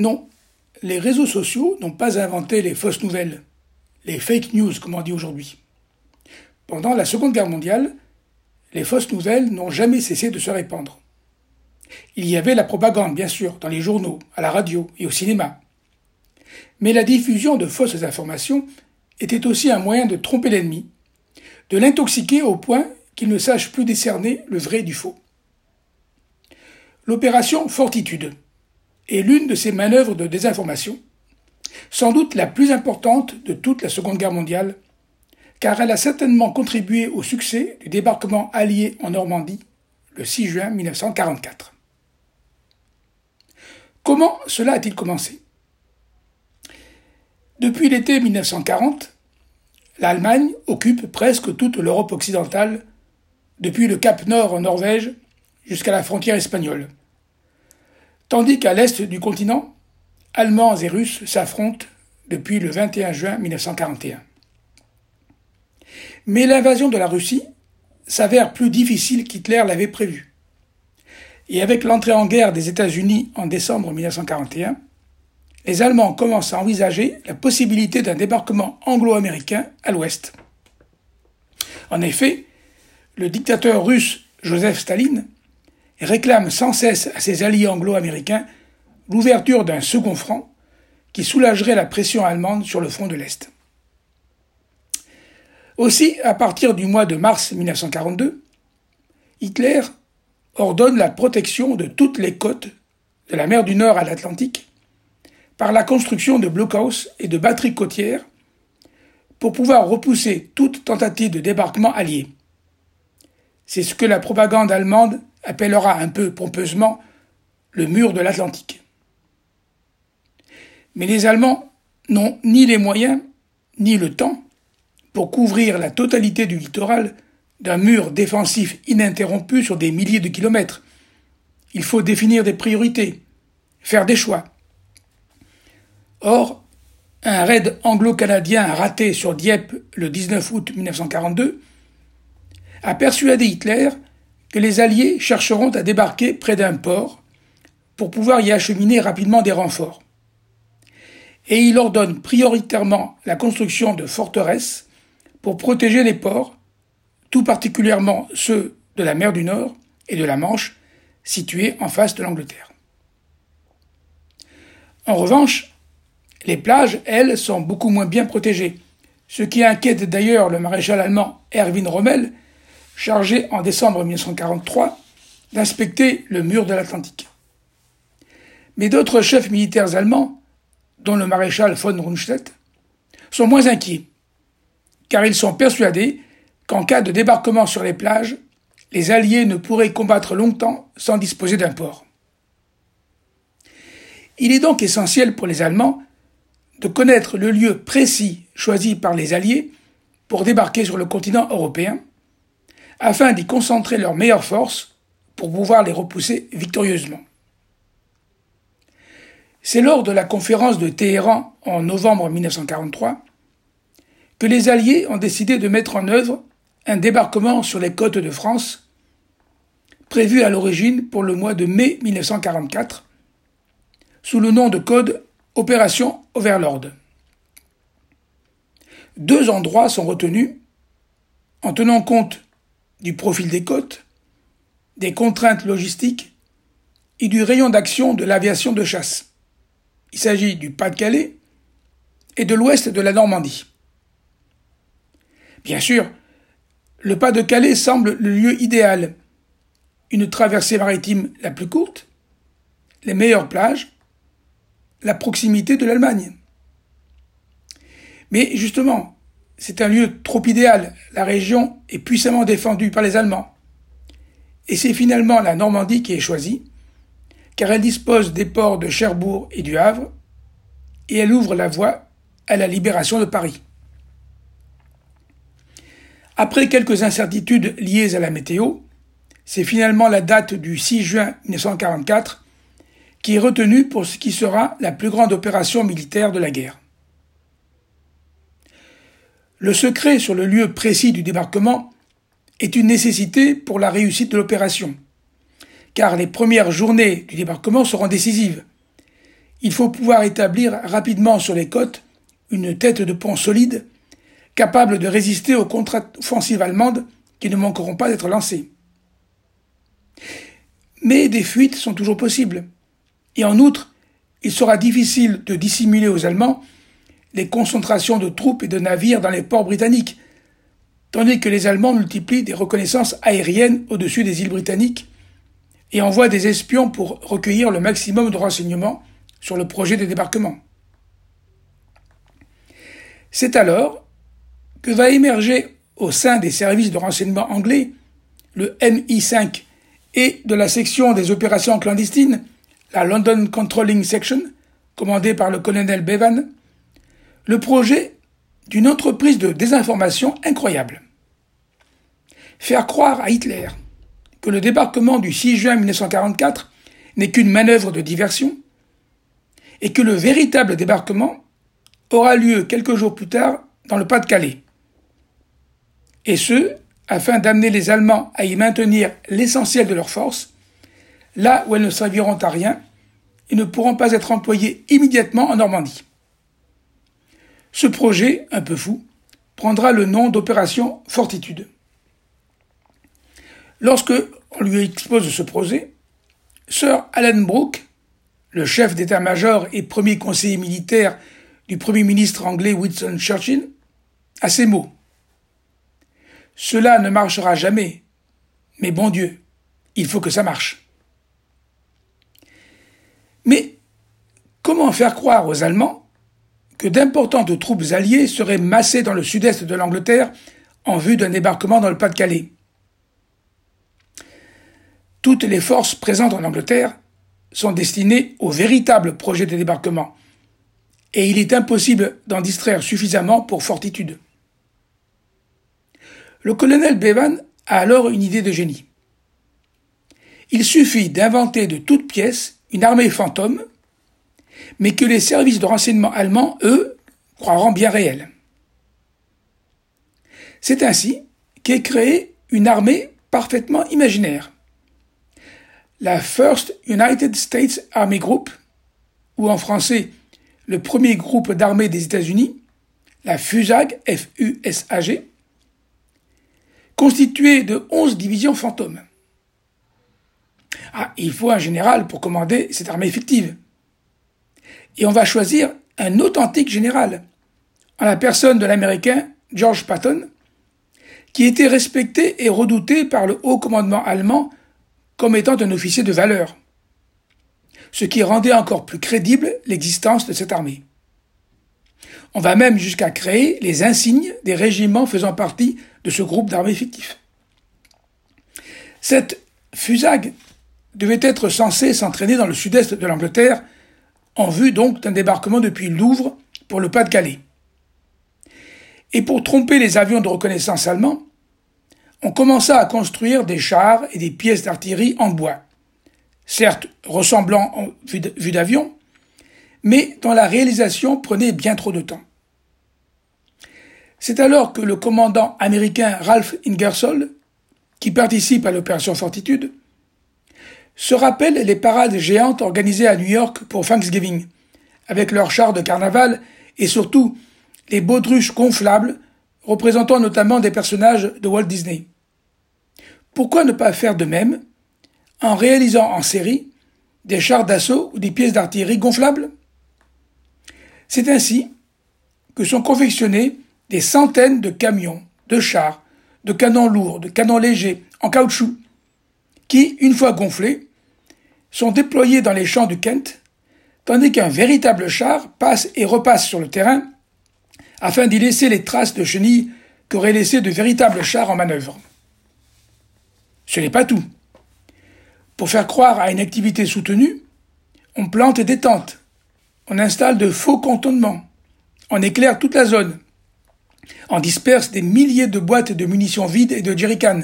Non, les réseaux sociaux n'ont pas inventé les fausses nouvelles, les fake news comme on dit aujourd'hui. Pendant la Seconde Guerre mondiale, les fausses nouvelles n'ont jamais cessé de se répandre. Il y avait la propagande, bien sûr, dans les journaux, à la radio et au cinéma. Mais la diffusion de fausses informations était aussi un moyen de tromper l'ennemi, de l'intoxiquer au point qu'il ne sache plus décerner le vrai du faux. L'opération Fortitude est l'une de ces manœuvres de désinformation, sans doute la plus importante de toute la Seconde Guerre mondiale, car elle a certainement contribué au succès du débarquement allié en Normandie le 6 juin 1944. Comment cela a-t-il commencé? Depuis l'été 1940, l'Allemagne occupe presque toute l'Europe occidentale, depuis le Cap Nord en Norvège jusqu'à la frontière espagnole. Tandis qu'à l'est du continent, Allemands et Russes s'affrontent depuis le 21 juin 1941. Mais l'invasion de la Russie s'avère plus difficile qu'Hitler l'avait prévu. Et avec l'entrée en guerre des États-Unis en décembre 1941, les Allemands commencent à envisager la possibilité d'un débarquement anglo-américain à l'ouest. En effet, le dictateur russe Joseph Staline réclame sans cesse à ses alliés anglo-américains l'ouverture d'un second front qui soulagerait la pression allemande sur le front de l'Est. Aussi, à partir du mois de mars 1942, Hitler ordonne la protection de toutes les côtes de la mer du Nord à l'Atlantique par la construction de blockhaus et de batteries côtières pour pouvoir repousser toute tentative de débarquement allié. C'est ce que la propagande allemande appellera un peu pompeusement le mur de l'Atlantique. Mais les Allemands n'ont ni les moyens ni le temps pour couvrir la totalité du littoral d'un mur défensif ininterrompu sur des milliers de kilomètres. Il faut définir des priorités, faire des choix. Or, un raid anglo-canadien raté sur Dieppe le 19 août 1942 a persuadé Hitler que les Alliés chercheront à débarquer près d'un port pour pouvoir y acheminer rapidement des renforts. Et il ordonne prioritairement la construction de forteresses pour protéger les ports, tout particulièrement ceux de la mer du Nord et de la Manche, situés en face de l'Angleterre. En revanche, les plages, elles, sont beaucoup moins bien protégées, ce qui inquiète d'ailleurs le maréchal allemand Erwin Rommel, chargé en décembre 1943 d'inspecter le mur de l'Atlantique. Mais d'autres chefs militaires allemands, dont le maréchal von Rundstedt, sont moins inquiets car ils sont persuadés qu'en cas de débarquement sur les plages, les Alliés ne pourraient combattre longtemps sans disposer d'un port. Il est donc essentiel pour les Allemands de connaître le lieu précis choisi par les Alliés pour débarquer sur le continent européen, afin d'y concentrer leurs meilleures forces pour pouvoir les repousser victorieusement. C'est lors de la conférence de Téhéran en novembre 1943 que les Alliés ont décidé de mettre en œuvre un débarquement sur les côtes de France, prévu à l'origine pour le mois de mai 1944, sous le nom de code Opération Overlord. Deux endroits sont retenus en tenant compte du profil des côtes, des contraintes logistiques et du rayon d'action de l'aviation de chasse. Il s'agit du Pas-de-Calais et de l'ouest de la Normandie. Bien sûr, le pas de Calais semble le lieu idéal. Une traversée maritime la plus courte, les meilleures plages, la proximité de l'Allemagne. Mais justement, c'est un lieu trop idéal. La région est puissamment défendue par les Allemands. Et c'est finalement la Normandie qui est choisie, car elle dispose des ports de Cherbourg et du Havre, et elle ouvre la voie à la libération de Paris. Après quelques incertitudes liées à la météo, c'est finalement la date du 6 juin 1944 qui est retenue pour ce qui sera la plus grande opération militaire de la guerre. Le secret sur le lieu précis du débarquement est une nécessité pour la réussite de l'opération, car les premières journées du débarquement seront décisives. il faut pouvoir établir rapidement sur les côtes une tête de pont solide, capable de résister aux contre-offensives allemandes qui ne manqueront pas d'être lancées. Mais des fuites sont toujours possibles. Et en outre, il sera difficile de dissimuler aux Allemands les concentrations de troupes et de navires dans les ports britanniques, tandis que les Allemands multiplient des reconnaissances aériennes au-dessus des îles britanniques et envoient des espions pour recueillir le maximum de renseignements sur le projet de débarquement. C'est alors que va émerger au sein des services de renseignement anglais, le MI5 et de la section des opérations clandestines, la London Controlling Section, commandée par le colonel Bevan, le projet d'une entreprise de désinformation incroyable. Faire croire à Hitler que le débarquement du 6 juin 1944 n'est qu'une manœuvre de diversion et que le véritable débarquement aura lieu quelques jours plus tard dans le Pas-de-Calais. Et ce, afin d'amener les Allemands à y maintenir l'essentiel de leurs forces, là où elles ne serviront à rien et ne pourront pas être employées immédiatement en Normandie. Ce projet, un peu fou, prendra le nom d'opération Fortitude. Lorsque on lui expose ce projet, Sir Alan Brooke, le chef d'état-major et premier conseiller militaire du Premier ministre anglais Winston Churchill, a ces mots. Cela ne marchera jamais, mais bon Dieu, il faut que ça marche. Mais comment faire croire aux Allemands que d'importantes troupes alliées seraient massées dans le sud-est de l'Angleterre en vue d'un débarquement dans le Pas-de-Calais Toutes les forces présentes en Angleterre sont destinées au véritable projet de débarquement, et il est impossible d'en distraire suffisamment pour fortitude. Le colonel Bevan a alors une idée de génie. Il suffit d'inventer de toutes pièces une armée fantôme, mais que les services de renseignement allemands, eux, croiront bien réelle. C'est ainsi qu'est créée une armée parfaitement imaginaire. La First United States Army Group, ou en français le premier groupe d'armée des États-Unis, la FUSAG, F-U-S-A-G, constitué de 11 divisions fantômes. Ah, il faut un général pour commander cette armée fictive. Et on va choisir un authentique général, en la personne de l'américain George Patton, qui était respecté et redouté par le haut commandement allemand comme étant un officier de valeur ce qui rendait encore plus crédible l'existence de cette armée. On va même jusqu'à créer les insignes des régiments faisant partie de ce groupe d'armées fictifs. Cette fusag devait être censée s'entraîner dans le sud-est de l'Angleterre, en vue donc d'un débarquement depuis Louvre pour le Pas-de-Calais. Et pour tromper les avions de reconnaissance allemands, on commença à construire des chars et des pièces d'artillerie en bois certes ressemblant en vue d'avion, mais dont la réalisation prenait bien trop de temps. C'est alors que le commandant américain Ralph Ingersoll, qui participe à l'opération Fortitude, se rappelle les parades géantes organisées à New York pour Thanksgiving, avec leurs chars de carnaval et surtout les baudruches gonflables représentant notamment des personnages de Walt Disney. Pourquoi ne pas faire de même en réalisant en série des chars d'assaut ou des pièces d'artillerie gonflables? C'est ainsi que sont confectionnés des centaines de camions, de chars, de canons lourds, de canons légers, en caoutchouc, qui, une fois gonflés, sont déployés dans les champs du Kent, tandis qu'un véritable char passe et repasse sur le terrain afin d'y laisser les traces de chenilles qu'auraient laissées de véritables chars en manœuvre. Ce n'est pas tout. Pour faire croire à une activité soutenue, on plante des tentes, on installe de faux cantonnements, on éclaire toute la zone, on disperse des milliers de boîtes de munitions vides et de jerrycans,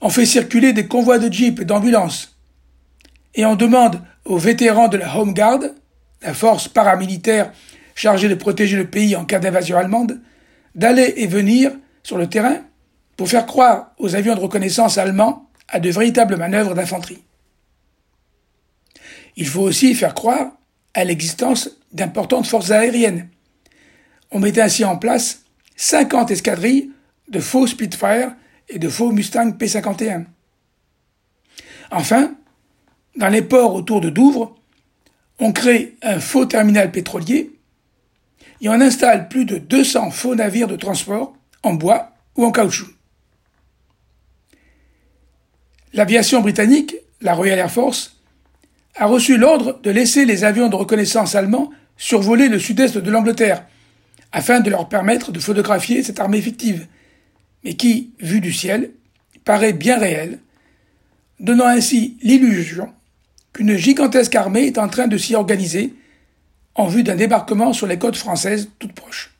on fait circuler des convois de jeeps et d'ambulances, et on demande aux vétérans de la Home Guard, la force paramilitaire chargée de protéger le pays en cas d'invasion allemande, d'aller et venir sur le terrain pour faire croire aux avions de reconnaissance allemands à de véritables manœuvres d'infanterie. Il faut aussi faire croire à l'existence d'importantes forces aériennes. On mettait ainsi en place 50 escadrilles de faux Spitfire et de faux Mustang P-51. Enfin, dans les ports autour de Douvres, on crée un faux terminal pétrolier et on installe plus de 200 faux navires de transport en bois ou en caoutchouc. L'aviation britannique, la Royal Air Force, a reçu l'ordre de laisser les avions de reconnaissance allemands survoler le sud-est de l'Angleterre, afin de leur permettre de photographier cette armée fictive, mais qui, vue du ciel, paraît bien réelle, donnant ainsi l'illusion qu'une gigantesque armée est en train de s'y organiser en vue d'un débarquement sur les côtes françaises toutes proches.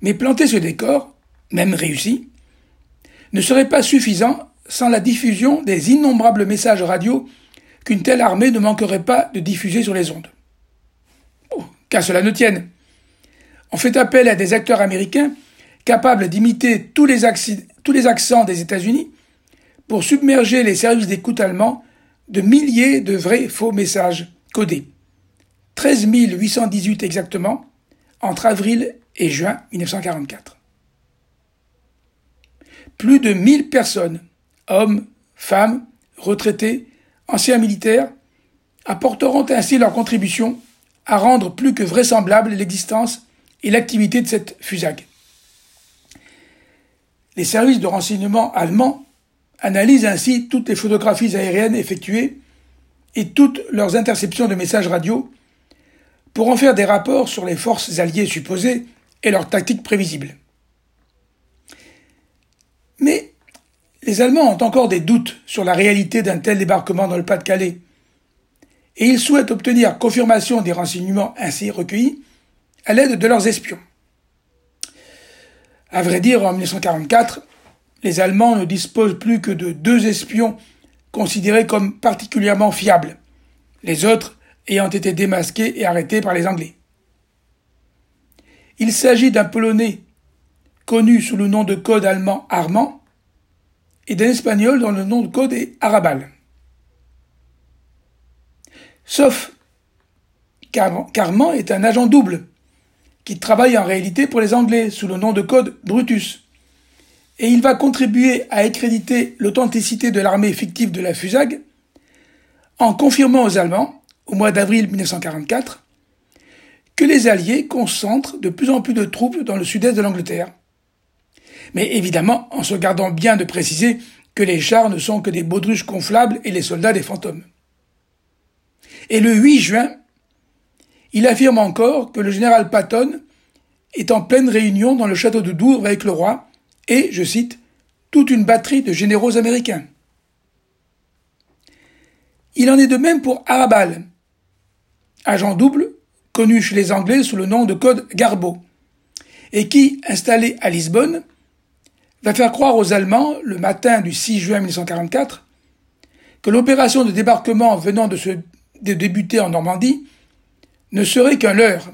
Mais planter ce décor, même réussi, ne serait pas suffisant sans la diffusion des innombrables messages radio qu'une telle armée ne manquerait pas de diffuser sur les ondes. qu'à cela ne tienne. On fait appel à des acteurs américains capables d'imiter tous, tous les, accents des États-Unis pour submerger les services d'écoute allemands de milliers de vrais faux messages codés. 13 818 exactement entre avril et juin 1944. Plus de 1000 personnes, hommes, femmes, retraités, anciens militaires, apporteront ainsi leur contribution à rendre plus que vraisemblable l'existence et l'activité de cette FUSAG. Les services de renseignement allemands analysent ainsi toutes les photographies aériennes effectuées et toutes leurs interceptions de messages radio pour en faire des rapports sur les forces alliées supposées et leurs tactiques prévisibles. Mais les Allemands ont encore des doutes sur la réalité d'un tel débarquement dans le Pas-de-Calais, et ils souhaitent obtenir confirmation des renseignements ainsi recueillis à l'aide de leurs espions. À vrai dire, en 1944, les Allemands ne disposent plus que de deux espions considérés comme particulièrement fiables, les autres ayant été démasqués et arrêtés par les Anglais. Il s'agit d'un Polonais connu sous le nom de code allemand Armand et d'un Espagnol dont le nom de code est Arabal. Sauf qu'Armand est un agent double qui travaille en réalité pour les Anglais sous le nom de code Brutus. Et il va contribuer à accréditer l'authenticité de l'armée fictive de la FUSAG en confirmant aux Allemands, au mois d'avril 1944, que les Alliés concentrent de plus en plus de troupes dans le sud-est de l'Angleterre. Mais évidemment en se gardant bien de préciser que les chars ne sont que des baudruches gonflables et les soldats des fantômes. Et le 8 juin, il affirme encore que le général Patton est en pleine réunion dans le château de Douvres avec le roi et, je cite, toute une batterie de généraux américains. Il en est de même pour Arabal, agent double connu chez les Anglais sous le nom de code Garbo, et qui, installé à Lisbonne, va faire croire aux Allemands, le matin du 6 juin 1944, que l'opération de débarquement venant de se débuter en Normandie ne serait qu'un leurre,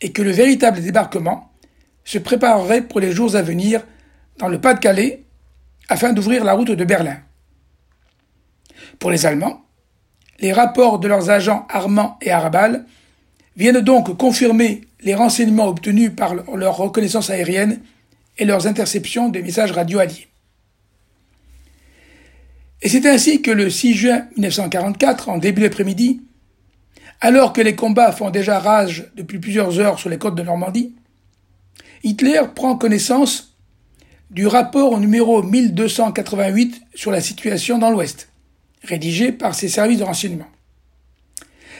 et que le véritable débarquement se préparerait pour les jours à venir dans le Pas-de-Calais afin d'ouvrir la route de Berlin. Pour les Allemands, les rapports de leurs agents Armand et Arabal viennent donc confirmer les renseignements obtenus par leur reconnaissance aérienne et leurs interceptions des messages radio alliés. Et c'est ainsi que le 6 juin 1944, en début d'après-midi, alors que les combats font déjà rage depuis plusieurs heures sur les côtes de Normandie, Hitler prend connaissance du rapport au numéro 1288 sur la situation dans l'Ouest, rédigé par ses services de renseignement.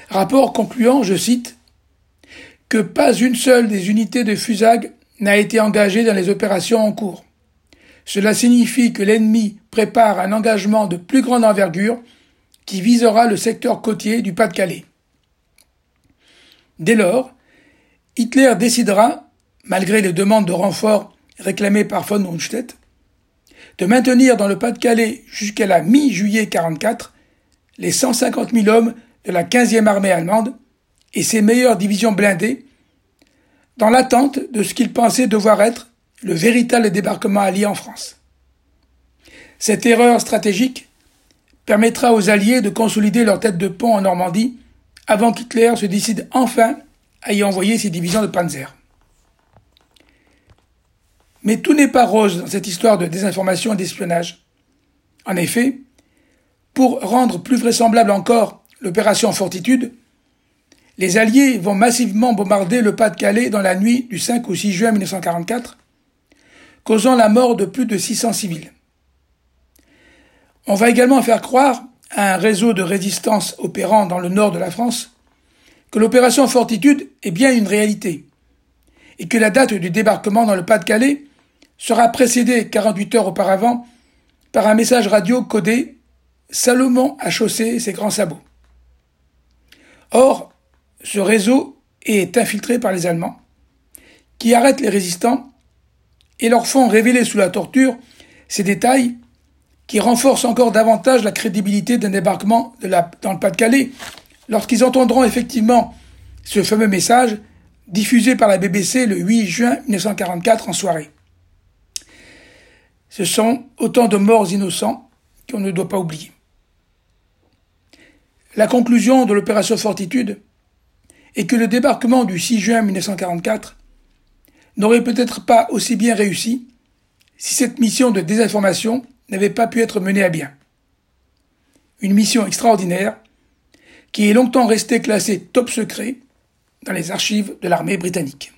Rapport concluant, je cite, que pas une seule des unités de FUSAG n'a été engagée dans les opérations en cours. Cela signifie que l'ennemi prépare un engagement de plus grande envergure qui visera le secteur côtier du Pas-de-Calais. Dès lors, Hitler décidera, malgré les demandes de renfort réclamées par von Rundstedt, de maintenir dans le Pas-de-Calais jusqu'à la mi-juillet 44 les 150 000 hommes de la 15e armée allemande et ses meilleures divisions blindées, dans l'attente de ce qu'il pensait devoir être le véritable débarquement allié en France. Cette erreur stratégique permettra aux Alliés de consolider leur tête de pont en Normandie avant qu'Hitler se décide enfin à y envoyer ses divisions de panzer. Mais tout n'est pas rose dans cette histoire de désinformation et d'espionnage. En effet, pour rendre plus vraisemblable encore l'opération Fortitude, les Alliés vont massivement bombarder le Pas-de-Calais dans la nuit du 5 au 6 juin 1944, causant la mort de plus de 600 civils. On va également faire croire à un réseau de résistance opérant dans le nord de la France que l'opération Fortitude est bien une réalité et que la date du débarquement dans le Pas-de-Calais sera précédée 48 heures auparavant par un message radio codé Salomon a chaussé ses grands sabots. Or, ce réseau est infiltré par les Allemands, qui arrêtent les résistants et leur font révéler sous la torture ces détails qui renforcent encore davantage la crédibilité d'un débarquement dans le Pas-de-Calais lorsqu'ils entendront effectivement ce fameux message diffusé par la BBC le 8 juin 1944 en soirée. Ce sont autant de morts innocents qu'on ne doit pas oublier. La conclusion de l'opération Fortitude est que le débarquement du 6 juin 1944 n'aurait peut-être pas aussi bien réussi si cette mission de désinformation n'avait pas pu être menée à bien. Une mission extraordinaire qui est longtemps restée classée top secret dans les archives de l'armée britannique.